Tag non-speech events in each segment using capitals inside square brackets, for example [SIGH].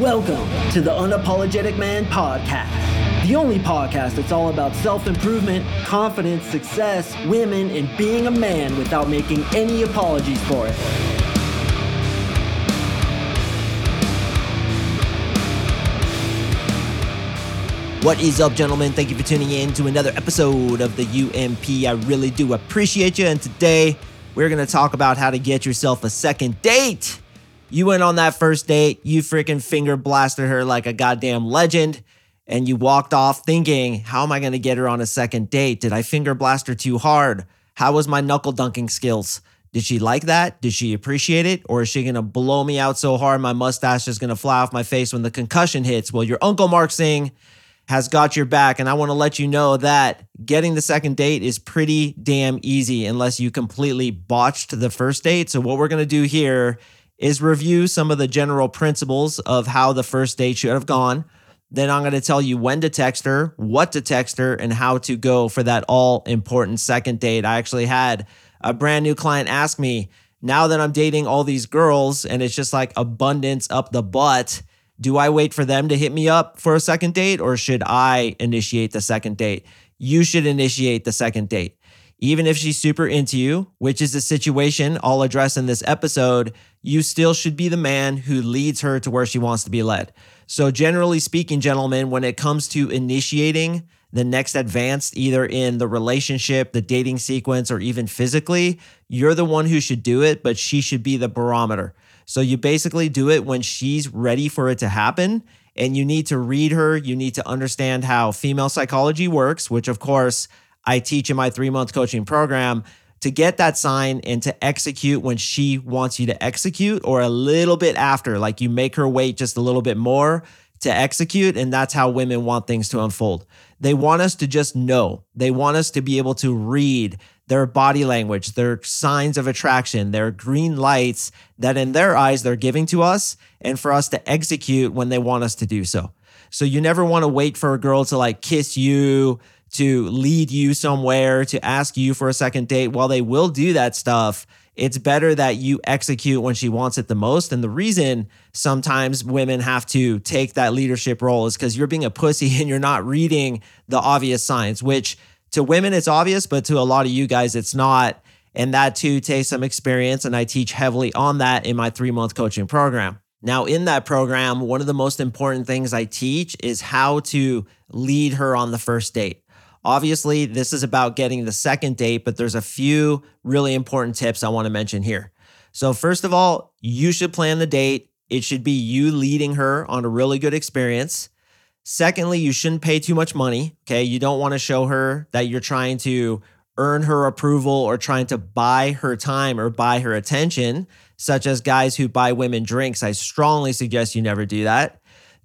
Welcome to the Unapologetic Man Podcast, the only podcast that's all about self improvement, confidence, success, women, and being a man without making any apologies for it. What is up, gentlemen? Thank you for tuning in to another episode of the UMP. I really do appreciate you. And today we're going to talk about how to get yourself a second date. You went on that first date, you freaking finger blasted her like a goddamn legend, and you walked off thinking, how am I to get her on a second date? Did I finger blast her too hard? How was my knuckle dunking skills? Did she like that? Did she appreciate it? Or is she to blow me out so hard my mustache is to fly off my face when the concussion hits? Well, your Uncle Mark Sing has got your back. And I want to let you know that getting the second date is pretty damn easy unless you completely botched the first date. So, what we're to do here is review some of the general principles of how the first date should have gone. Then I'm going to tell you when to text her, what to text her, and how to go for that all important second date. I actually had a brand new client ask me, now that I'm dating all these girls and it's just like abundance up the butt do I wait for them to hit me up for a second date or should I initiate the second date? You should initiate the second date. Even if she's super into you, which is a situation I'll address in this episode, you still should be the man who leads her to where she wants to be led. So, generally speaking, gentlemen, when it comes to initiating the next advance, either in the relationship, the dating sequence, or even physically, you're the one who should do it, but she should be the barometer. So you basically do it when she's ready for it to happen. And you need to read her. You need to understand how female psychology works, which, of course, I teach in my three month coaching program to get that sign and to execute when she wants you to execute or a little bit after. Like you make her wait just a little bit more to execute. And that's how women want things to unfold. They want us to just know, they want us to be able to read their body language, their signs of attraction, their green lights that in their eyes they're giving to us, and for us to execute when they want us to do so. So you never want to wait for a girl to like kiss you, to lead you somewhere, to ask you for a second date. While they will do that stuff, it's better that you execute when she wants it the most. And the reason sometimes women have to take that leadership role is because you're being a pussy [LAUGHS] and you're not reading the obvious signs, which to women it's obvious, but to a lot of you guys it's not. And that too takes some experience. And I teach heavily on that in my three month coaching program. Now, in that program, one of the most important things I teach is how to lead her on the first date. Obviously, this is about getting the second date, but there's a few really important tips I want to mention here. So, first of all, you should plan the date. It should be you leading her on a really good experience. Secondly, you shouldn't pay too much money. Okay. You don't want to show her that you're trying to earn her approval or trying to buy her time or buy her attention, such as guys who buy women drinks. I strongly suggest you never do that.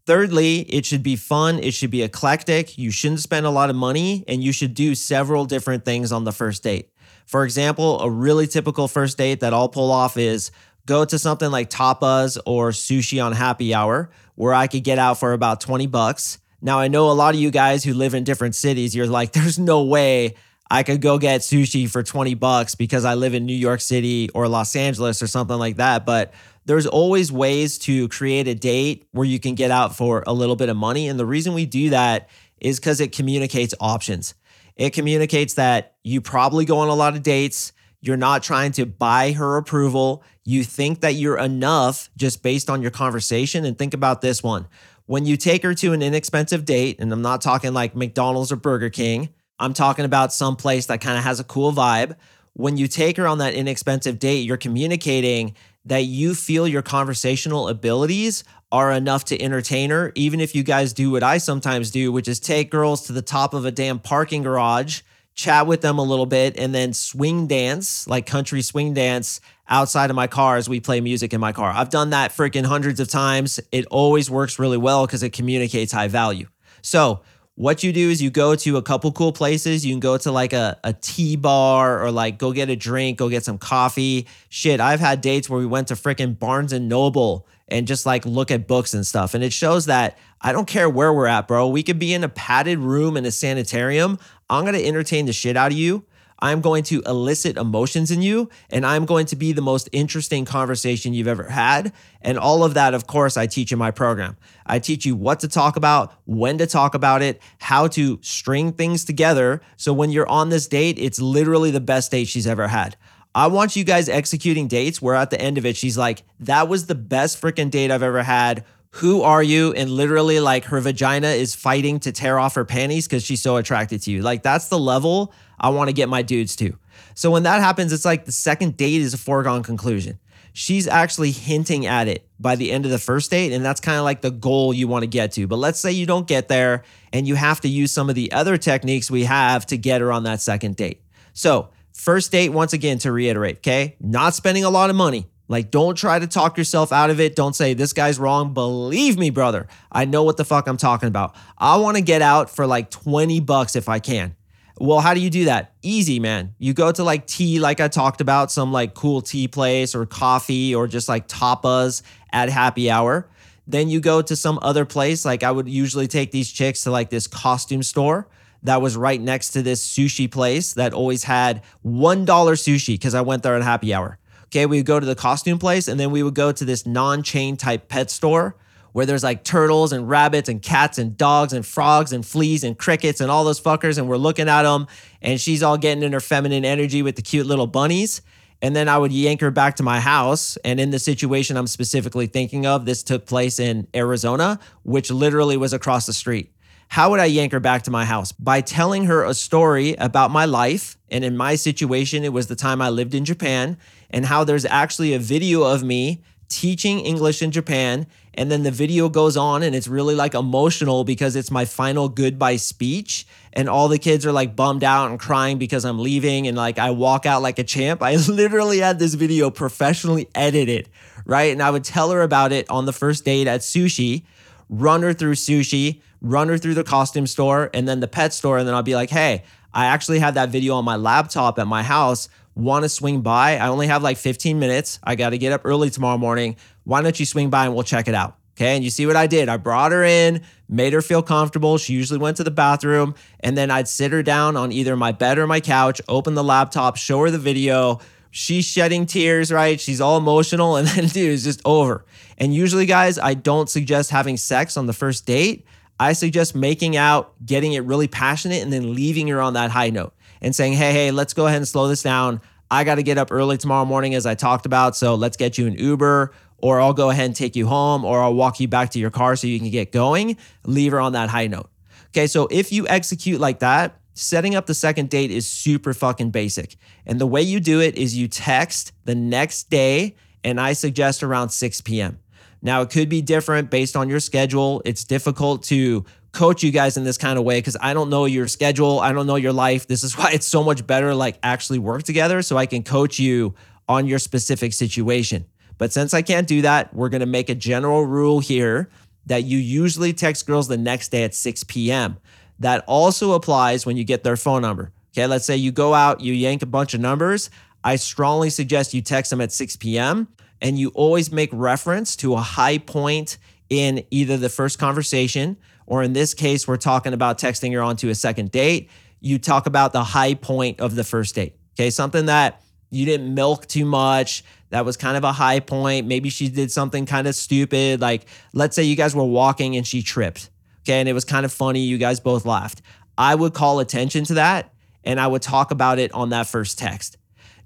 Thirdly, it should be fun. It should be eclectic. You shouldn't spend a lot of money and you should do several different things on the first date. For example, a really typical first date that I'll pull off is go to something like Tapas or sushi on happy hour where I could get out for about 20 bucks. Now, I know a lot of you guys who live in different cities, you're like, [LAUGHS] there's no way I could go get sushi for 20 bucks because I live in New York City or Los Angeles or something like that. But there's always ways to create a date where you can get out for a little bit of money. And the reason we do that is because it communicates options. It communicates that you probably go on a lot of dates. You're not trying to buy her approval. You think that you're enough just based on your conversation. And think about this one when you take her to an inexpensive date, and I'm not talking like McDonald's or Burger King, I'm talking about some place that kind of has a cool vibe. When you take her on that inexpensive date, you're communicating that you feel your conversational abilities are enough to entertain her, even if you guys do what I sometimes do, which is take girls to the top of a damn parking garage chat with them a little bit, and then swing dance, like country swing dance outside of my car as we play music in my car. I've done that freaking hundreds of times. It always works really well because it communicates high value. So, what you do is you go to a couple cool places. You can go to like a, a tea bar or like go get a drink, go get some coffee. Shit, I've had dates where we went to freaking Barnes and Noble and just like look at books and stuff. And it shows that I don't care where we're at, bro. We could be in a padded room in a sanitarium. I'm going to entertain the shit out of you. I'm going to elicit emotions in you and I'm going to be the most interesting conversation you've ever had. And all of that, of course, I teach in my program. I teach you what to talk about, when to talk about it, how to string things together. So when you're on this date, it's literally the best date she's ever had. I want you guys executing dates where at the end of it, she's like, that was the best freaking date I've ever had. Who are you? And literally, like, her vagina is fighting to tear off her panties because she's so attracted to you. Like, that's the level I want to get my dudes to. So when that happens, it's like the second date is a foregone conclusion. She's actually hinting at it by the end of the first date. And that's kind of like the goal you want to get to. But let's say you don't get there and you have to use some of the other techniques we have to get her on that second date. So, First date, once again, to reiterate, okay? Not spending a lot of money. Like, don't try to talk yourself out of it. Don't say, this guy's wrong. Believe me, brother, I know what the fuck I'm talking about. I wanna get out for like 20 bucks if I can. Well, how do you do that? Easy, man. You go to like tea, like I talked about, some like cool tea place or coffee or just like tapas at happy hour. Then you go to some other place. Like I would usually take these chicks to like this costume store that was right next to this sushi place that always had $1 sushi because I went there at happy hour. Okay, we would go to the costume place and then we would go to this non chain type pet store where there's like turtles and rabbits and cats and dogs and frogs and fleas and crickets and all those fuckers. And we're looking at them and she's all getting in her feminine energy with the cute little bunnies. And then I would yank her back to my house. And in the situation I'm specifically thinking of, this took place in Arizona, which literally was across the street. How would I yank her back to my house? By telling her a story about my life. And in my situation, it was the time I lived in Japan, and how there's actually a video of me teaching English in Japan. And then the video goes on and it's really like emotional because it's my final goodbye speech. And all the kids are like bummed out and crying because I'm leaving. And like I walk out like a champ. I [LAUGHS] literally had this video professionally edited, right? And I would tell her about it on the first date at sushi, run her through sushi run her through the costume store and then the pet store. And then I'll be like, hey, I actually have that video on my laptop at my house. Want to swing by? I only have like 15 minutes. I got to get up early tomorrow morning. Why don't you swing by and we'll check it out? Okay. And you see what I did? I brought her in, made her feel comfortable. She usually went to the bathroom. And then I'd sit her down on either my bed or my couch, open the laptop, show her the video. She's shedding tears, right? She's all emotional. And [LAUGHS] then, dude, it's just over. And usually, guys, I don't suggest having sex on the first date. I suggest making out, getting it really passionate, and then leaving her on that high note and saying, hey, hey, let's go ahead and slow this down. I got to get up early tomorrow morning, as I talked about. So let's get you an Uber, or I'll go ahead and take you home, or I'll walk you back to your car so you can get going. Leave her on that high note. Okay, so if you execute like that, setting up the second date is super fucking basic. And the way you do it is you text the next day, and I suggest around 6 p.m. Now, it could be different based on your schedule. It's difficult to coach you guys in this kind of way because I don't know your schedule. I don't know your life. This is [LAUGHS] why it's so much better, like actually work together so I can coach you on your specific situation. But since I can't do that, we're going to make a general rule here that you usually text girls the next day at 6 p.m. That also applies when you get their phone number. Okay, let's say you go out, you yank a bunch of numbers. I strongly suggest you text them at 6 p.m and you always make reference to a high point in either the first conversation or in this case we're talking about texting her onto a second date you talk about the high point of the first date okay? Something that you didn't milk too much that was kind of a high point maybe she did something kind of stupid like let's say you guys were walking and she tripped okay? And it was kind of funny you guys both laughed. I would call attention to that and i would talk about it on that first text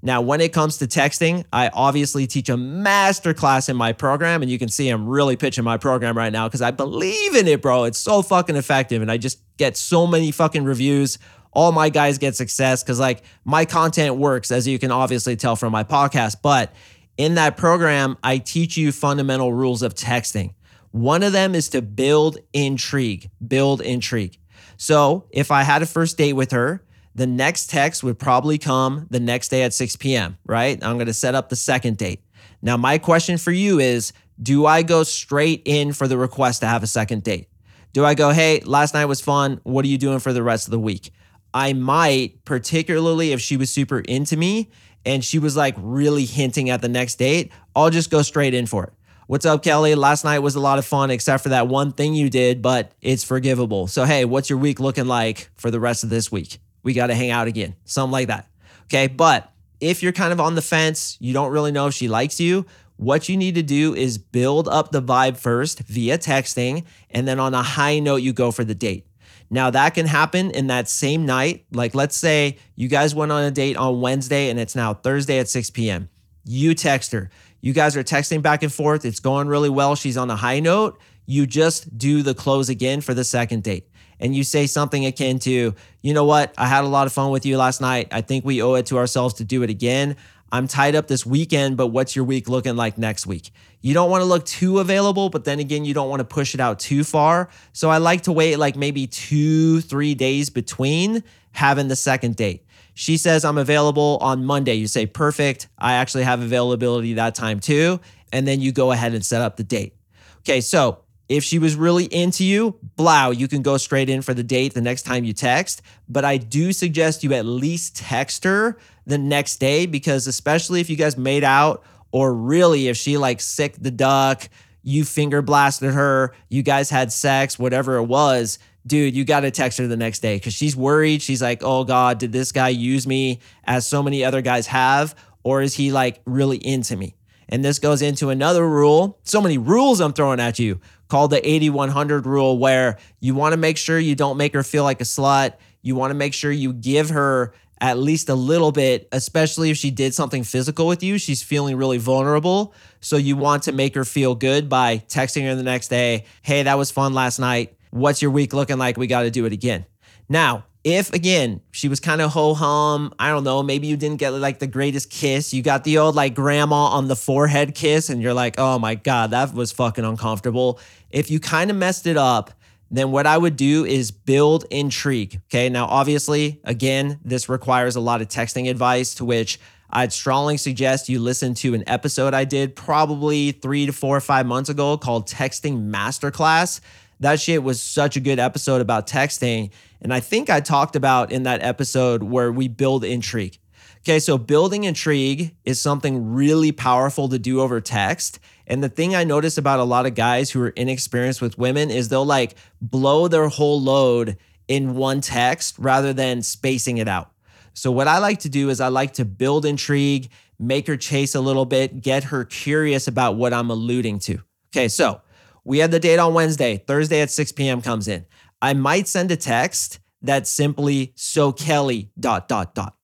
now, when it comes to texting, I obviously teach a master class in my program, and you can see I'm really pitching my program right now because I believe in it, bro. It's so fucking effective, and I just get so many fucking reviews. All my guys get success because, like, my content works, as you can obviously tell from my podcast. But in that program, I teach you fundamental rules of texting. One of them is to build intrigue, build intrigue. So if I had a first date with her, the next text would probably come the next day at 6 p.m., right? I'm going to set up the second date. Now, my question for you is Do I go straight in for the request to have a second date? Do I go, hey, last night was fun. What are you doing for the rest of the week? I might, particularly if she was super into me and she was like really hinting at the next date, I'll just go straight in for it. What's up, Kelly? Last night was a lot of fun, except for that one thing you did, but it's forgivable. So, hey, what's your week looking like for the rest of this week? We got to hang out again, something like that. Okay. But if you're kind of on the fence, you don't really know if she likes you, what you need to do is build up the vibe first via texting. And then on a high note, you go for the date. Now, that can happen in that same night. Like, let's say you guys went on a date on Wednesday and it's now Thursday at 6 p.m. You text her. You guys are texting back and forth. It's going really well. She's on a high note. You just do the close again for the second date. And you say something akin to, you know what? I had a lot of fun with you last night. I think we owe it to ourselves to do it again. I'm tied up this weekend, but what's your week looking like next week? You don't want to look too available, but then again, you don't want to push it out too far. So I like to wait like maybe two, three days between having the second date. She says, I'm available on Monday. You say, perfect. I actually have availability that time too. And then you go ahead and set up the date. Okay, so if she was really into you, blow, you can go straight in for the date the next time you text. But I do suggest you at least text her the next day because, especially if you guys made out, or really if she like sick the duck, you finger blasted her, you guys had sex, whatever it was, dude, you got to text her the next day because she's worried. She's like, oh God, did this guy use me as so many other guys have? Or is he like really into me? And this goes into another rule. So many rules I'm throwing at you called the 80 100 rule, where you want to make sure you don't make her feel like a slut. You want to make sure you give her at least a little bit, especially if she did something physical with you. She's feeling really vulnerable. So you want to make her feel good by texting her the next day Hey, that was fun last night. What's your week looking like? We got to do it again. Now, if again she was kind of ho hum, I don't know, maybe you didn't get like the greatest kiss. You got the old like grandma on the forehead kiss, and you're like, oh my God, that was fucking uncomfortable. If you kind of messed it up, then what I would do is build intrigue. Okay. Now, obviously, again, this requires a lot of texting advice to which I'd strongly suggest you listen to an episode I did probably three to four or five months ago called Texting Masterclass. That shit was such a good episode about texting. And I think I talked about in that episode where we build intrigue. Okay, so building intrigue is something really powerful to do over text. And the thing I notice about a lot of guys who are inexperienced with women is they'll like blow their whole load in one text rather than spacing it out. So, what I like to do is I like to build intrigue, make her chase a little bit, get her curious about what I'm alluding to. Okay, so we had the date on Wednesday. Thursday at 6 p.m. comes in. I might send a text that's simply so Kelly dot dot dot.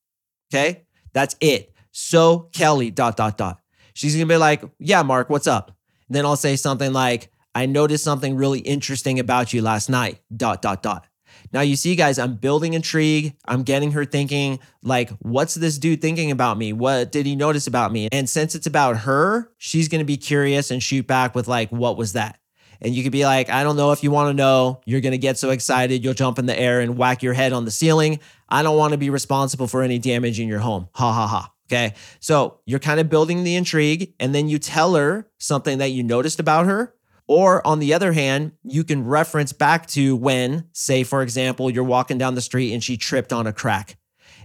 Okay. That's it. So Kelly dot dot dot. She's gonna be like, yeah, Mark, what's up? And then I'll say something like, I noticed something really interesting about you last night. Dot dot dot. Now you see, guys, I'm building intrigue. I'm getting her thinking, like, what's this dude thinking about me? What did he notice about me? And since it's about her, she's gonna be curious and shoot back with like, what was that? And you could be like, I don't know if you want to know. You're going to get so excited, you'll jump in the air and whack your head on the ceiling. I don't want to be responsible for any damage in your home. Ha ha ha. Okay. So you're kind of building the intrigue, and then you tell her something that you noticed about her. Or on the other hand, you can reference back to when, say, for example, you're walking down the street and she tripped on a crack.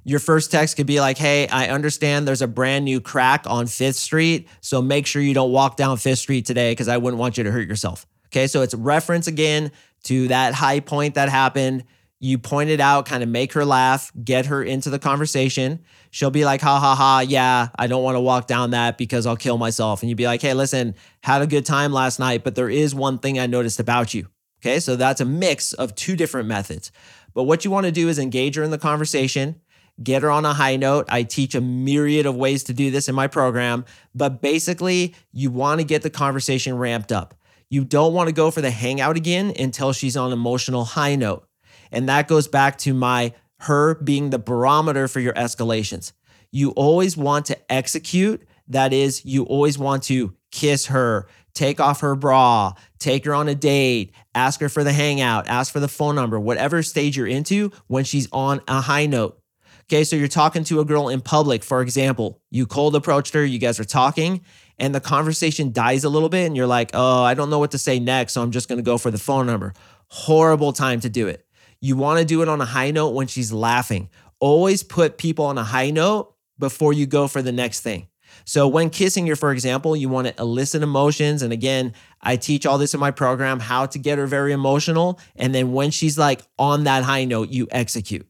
Your first text could be like, Hey, I understand there's a brand new crack on Fifth Street. So make sure you don't walk down Fifth Street today because I wouldn't want you to hurt yourself. Okay, so it's reference again to that high point that happened. You point it out, kind of make her laugh, get her into the conversation. She'll be like, ha ha ha, yeah, I don't want to walk down that because I'll kill myself. And you'd be like, hey, listen, had a good time last night, but there is one thing I noticed about you. Okay, so that's a mix of two different methods. But what you want to do is engage her in the conversation, get her on a high note. I teach a myriad of ways to do this in my program, but basically, you want to get the conversation ramped up. You don't want to go for the hangout again until she's on emotional high note. And that goes back to my her being the barometer for your escalations. You always want to execute. That is, you always want to kiss her, take off her bra, take her on a date, ask her for the hangout, ask for the phone number, whatever stage you're into when she's on a high note. Okay, so you're talking to a girl in public, for example, you cold approached her, you guys are talking, and the conversation dies a little bit and you're like, oh, I don't know what to say next. So I'm just going to go for the phone number. Horrible time to do it. You want to do it on a high note when she's laughing. Always put people on a high note before you go for the next thing. So when kissing her, for example, you want to elicit emotions. And again, I teach all this in my program, how to get her very emotional. And then when she's like on that high note, you execute.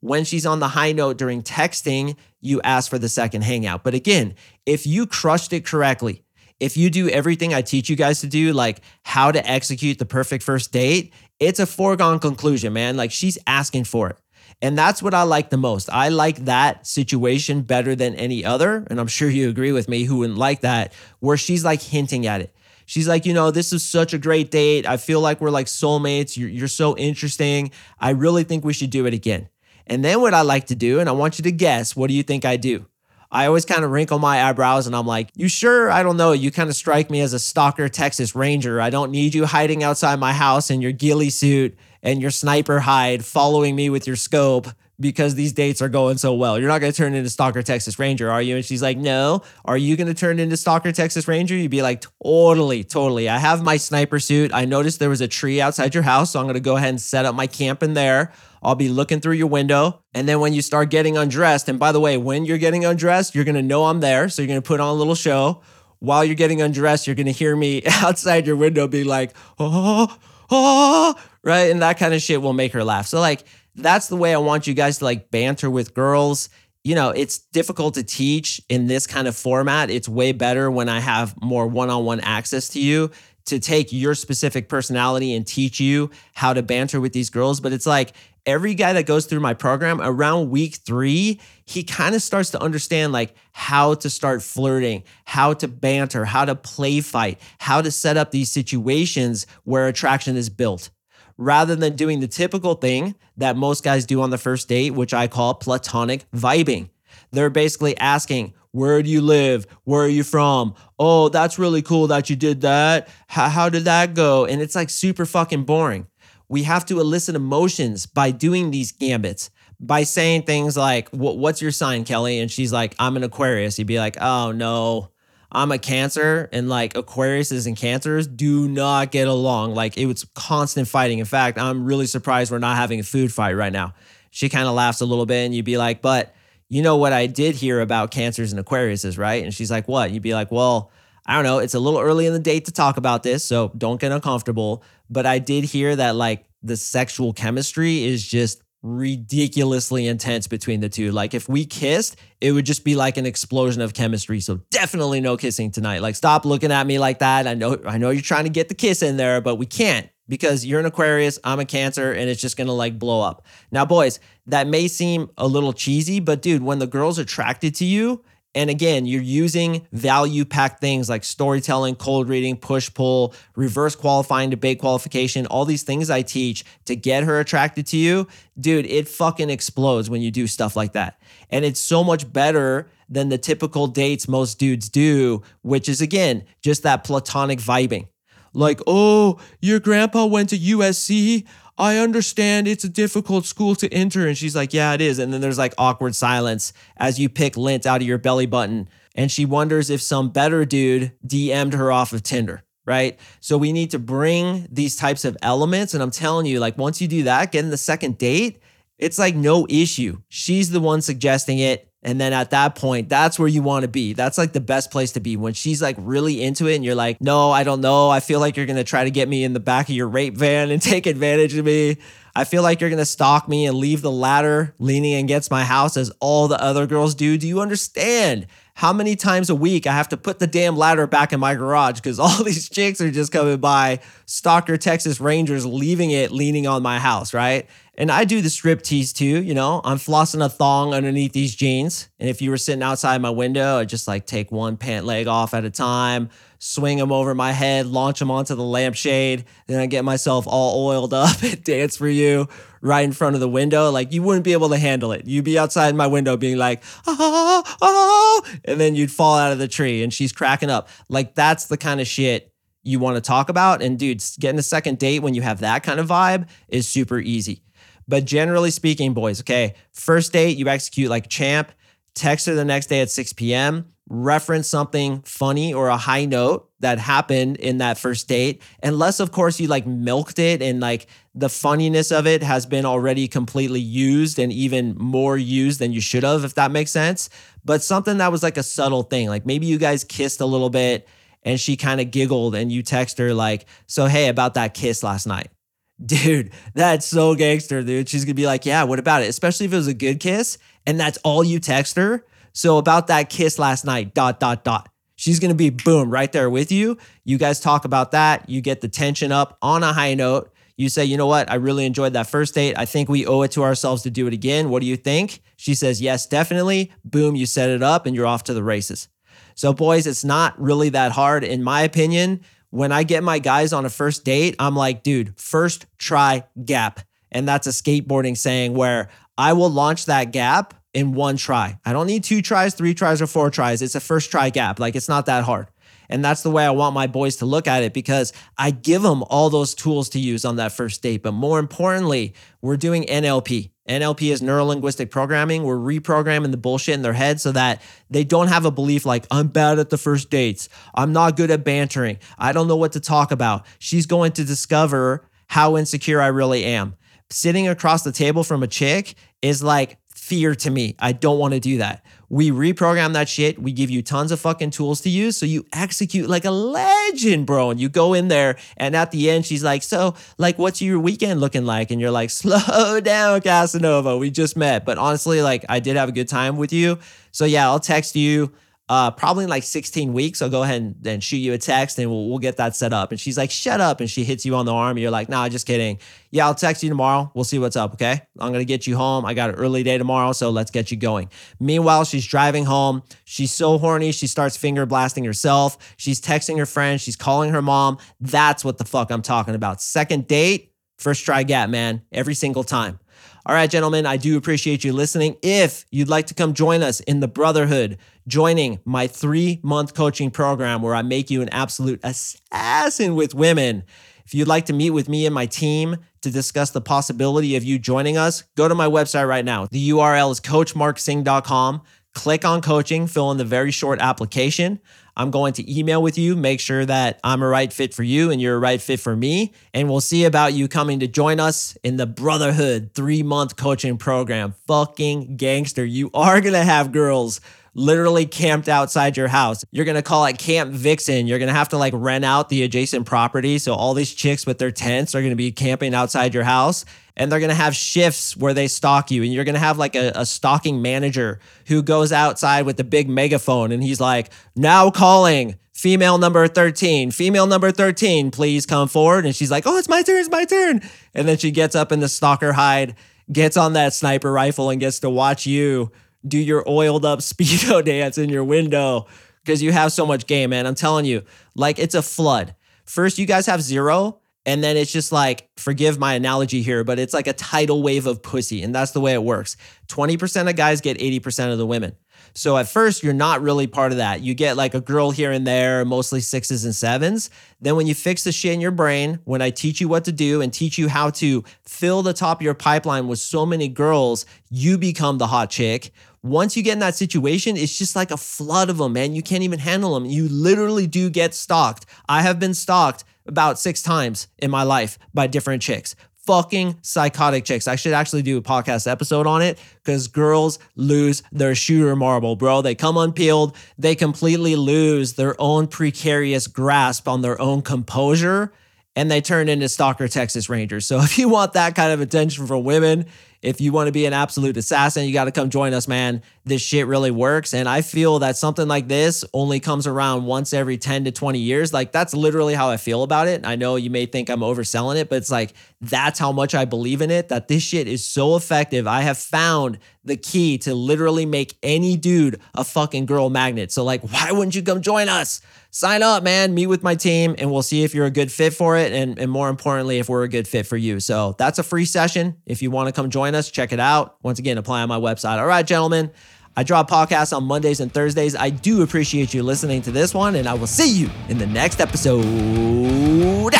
When she's on the high note during texting, you ask for the second hangout. But again, if you crushed it correctly, if you do everything I teach you guys to do, like how to execute the perfect first date, it's a foregone conclusion, man. Like she's asking for it. And that's what I like the most. I like that situation better than any other. And I'm sure you agree with me who wouldn't like that, where she's like hinting at it. She's like, you know, this is such a great date. I feel like we're like soulmates. You're, you're so interesting. I really think we should do it again. And then what I like to do, and I want you to guess, what do you think I do? I always kind of wrinkle my eyebrows and I'm like, you sure? I don't know. You kind of strike me as a stalker Texas Ranger. I don't need you hiding outside my house in your ghillie suit and your sniper hide following me with your scope because these dates are going so well. You're not going to turn into Stalker Texas Ranger, are you? And she's like, No. Are you going to turn into Stalker Texas Ranger? You'd be like, Totally, totally. I have my sniper suit. I noticed there was a tree outside your house. So I'm going to go ahead and set up my camp in there. I'll be looking through your window. And then when you start getting undressed, and by the way, when you're getting undressed, you're to know I'm there. So you're to put on a little show. While you're getting undressed, you're to hear me [LAUGHS] outside your window be like, Oh, oh, right? And that kind of shit will make her laugh. So, like, that's the way I want you guys to like banter with girls. You know, it's difficult to teach in this kind of format. It's way better when I have more one on one access to you to take your specific personality and teach you how to banter with these girls. But it's like every guy that goes through my program around week three, he kind of starts to understand like how to start flirting, how to banter, how to play fight, how to set up these situations where attraction is built rather than doing the typical thing that most guys do on the first date, which I call platonic vibing. They're basically asking, where do you live? Where are you from? Oh, that's really cool that you did that. How, how did that go? And it's like super fucking boring. We have to elicit emotions by doing these gambits, by saying things like, What's your sign, Kelly? And she's like, I'm an Aquarius. You'd be like, Oh, no. I'm a Cancer and like Aquariuses and Cancers do not get along. Like it was constant fighting. In fact, I'm really surprised we're not having a food fight right now. She kind of laughs a little bit and you'd be like, but you know what I did hear about Cancers and Aquariuses, right? And she's like, what? You'd be like, well, I don't know. It's a little early in the date to talk about this, so don't get uncomfortable. But I did hear that like the sexual chemistry is just ridiculously intense between the two. Like if we kissed, it would just be like an explosion of chemistry. So definitely no kissing tonight. Like stop looking at me like that. I know I know you're trying to get the kiss in there, but we can't because you're an Aquarius, I'm a Cancer and it's just to like blow up. Now boys, that may seem a little cheesy, but dude, when the girl's attracted to you, and again, you're using value packed things like storytelling, cold reading, push pull, reverse qualifying, debate qualification, all these things I teach to get her attracted to you. Dude, it fucking explodes when you do stuff like that. And it's so much better than the typical dates most dudes do, which is again, just that platonic vibing. Like, oh, your grandpa went to USC. I understand it's a difficult school to enter. And she's like, Yeah, it is. And then there's like awkward silence as you pick lint out of your belly button. And she wonders if some better dude DM'd her off of Tinder, right? So we need to bring these types of elements. And I'm telling you, like, once you do that, getting the second date, it's like no issue. She's the one suggesting it. And then at that point, that's where you want to be. That's like the best place to be when she's like really into it and you're like, no, I don't know. I feel like you're going to try to get me in the back of your rape van and [LAUGHS] take advantage of me. I feel like you're going to stalk me and leave the ladder leaning against my house as all the other girls do. Do you understand how many times a week I have to put the damn ladder back in my garage because all [LAUGHS] these chicks are just coming by, stalker Texas Rangers, leaving it leaning on my house, right? And I do the strip tease too, you know. I'm flossing a thong underneath these jeans. And if you were sitting outside my window, I'd just like take one pant leg off at a time, swing them over my head, launch them onto the lampshade. Then I get myself all oiled [LAUGHS] up and dance for you right in front of the window. Like you wouldn't be able to handle it. You'd be outside my window being like, oh, oh, and then you'd fall out of the tree and she's cracking up. Like that's the kind of shit you want to talk about. And dude, getting a second date when you have that kind of vibe is super easy. But generally speaking, boys, okay, first date, you execute like champ, text her the next day at 6 p.m., reference something funny or a high note that happened in that first date. Unless, of course, you like milked it and like the funniness of it has been already completely used and even more used than you should have, if that makes sense. But something that was like a subtle thing, like maybe you guys kissed a little bit and she kind of giggled and you text her like, so hey, about that kiss last night. [LAUGHS] Dude, that's so gangster, dude. She's gonna be like, yeah, what about it? Especially if it was a good kiss and that's all you text her. So about that kiss last night, dot, dot, dot. She's going to be boom right there with you. You guys talk about that. You get the tension up on a high note. You say, you know what? I really enjoyed that first date. I think we owe it to ourselves to do it again. What do you think? She says, yes, definitely. Boom, you set it up and you're off to the races. So, boys, it's not really that hard. In my opinion, when I get my guys on a first date, I'm like, dude, first try gap. And that's a skateboarding saying where I will launch that gap in one try. I don't need two tries, three tries, or four tries. It's a first try gap. Like it's not that hard. And that's the way I want my boys to look at it because I give them all those tools to use on that first date. But more importantly, we're doing NLP. NLP is neuro linguistic programming. We're reprogramming the bullshit in their head so that they don't have a belief like, I'm bad at the first dates. I'm not good at bantering. I don't know what to talk about. She's going to discover how insecure I really am. Sitting across the table from a chick is like fear to me. I don't want to do that. We reprogram that shit. We give you tons of fucking tools to use. So you execute like a legend, bro. And you go in there, and at the end, she's like, So, like, what's your weekend looking like? And you're like, [LAUGHS] Slow down, Casanova. We just met. But honestly, like, I did have a good time with you. So, yeah, I'll text you uh, probably in like 16 weeks. I'll go ahead and, and shoot you a text and we'll, we'll get that set up. And she's like, shut up. And she hits you on the arm. You're like, nah, just kidding. Yeah, I'll text you tomorrow. We'll see what's up. Okay. I'm going to get you home. I got an early day tomorrow. So let's get you going. Meanwhile, she's driving home. She's so horny. She starts finger blasting herself. She's texting her friend. She's calling her mom. That's what the fuck I'm talking about. Second date, first try gap, man, every single time. All right, gentlemen, I do appreciate you listening. If you'd like to come join us in the Brotherhood, joining my three month coaching program where I make you an absolute assassin with women, if you'd like to meet with me and my team to discuss the possibility of you joining us, go to my website right now. The URL is coachmarksing.com. Click on coaching, fill in the very short application. I'm going to email with you, make sure that I'm a right fit for you and you're a right fit for me. And we'll see about you coming to join us in the Brotherhood three month coaching program. Fucking gangster. You are going to have girls literally camped outside your house. You're gonna call it Camp Vixen. You're gonna have to like rent out the adjacent property. So all these chicks with their tents are gonna be camping outside your house and they're gonna have shifts where they stalk you. And you're gonna have like a, a stalking manager who goes outside with the big megaphone and he's like, now calling female number 13, female number 13, please come forward. And she's like, oh, it's my turn, it's my turn. And then she gets up in the stalker hide, gets on that sniper rifle, and gets to watch you do your oiled up [LAUGHS] speedo dance in your window because you have so much game, man. I'm telling you, like it's a flood. First, you guys have zero, and then it's just like, forgive my analogy here, but it's like a tidal wave of pussy, and that's the way it works. 20% of guys get 80% of the women. So at first, you're not really part of that. You get like a girl here and there, mostly sixes and sevens. Then, when you fix the shit in your brain, when I teach you what to do and teach you how to fill the top of your pipeline with so many girls, you become the hot chick once you get in that situation, it's just like a flood of them, man. You can't even handle them. You literally do get stalked. I have been stalked about six times in my life by different chicks. Fucking psychotic chicks. I should actually do a podcast episode on it because girls lose their shooter marble, bro. They come unpeeled. They completely lose their own precarious grasp on their own composure and they turn into stalker Texas Rangers. So [LAUGHS] if you want that kind of attention from women, if you want to be an absolute assassin, you got to come join us, man. This shit really works. And I feel that something like this only comes around once every 10 to 20 years. Like, that's literally how I feel about it. I know you may think I'm overselling it, but it's like, that's how much I believe in it, that this shit is so effective. I have found the key to literally make any dude a fucking girl magnet. So, like, why wouldn't you come join us? sign up, man. Meet with my team and we'll see if you're a good fit for it. And, and more importantly, if we're a good fit for you. So that's a free session. If you want to come join us, check it out. Once again, apply on my website. All right, gentlemen. I drop podcasts on Mondays and Thursdays. I do appreciate you listening to this one, and I will see you in the next episode.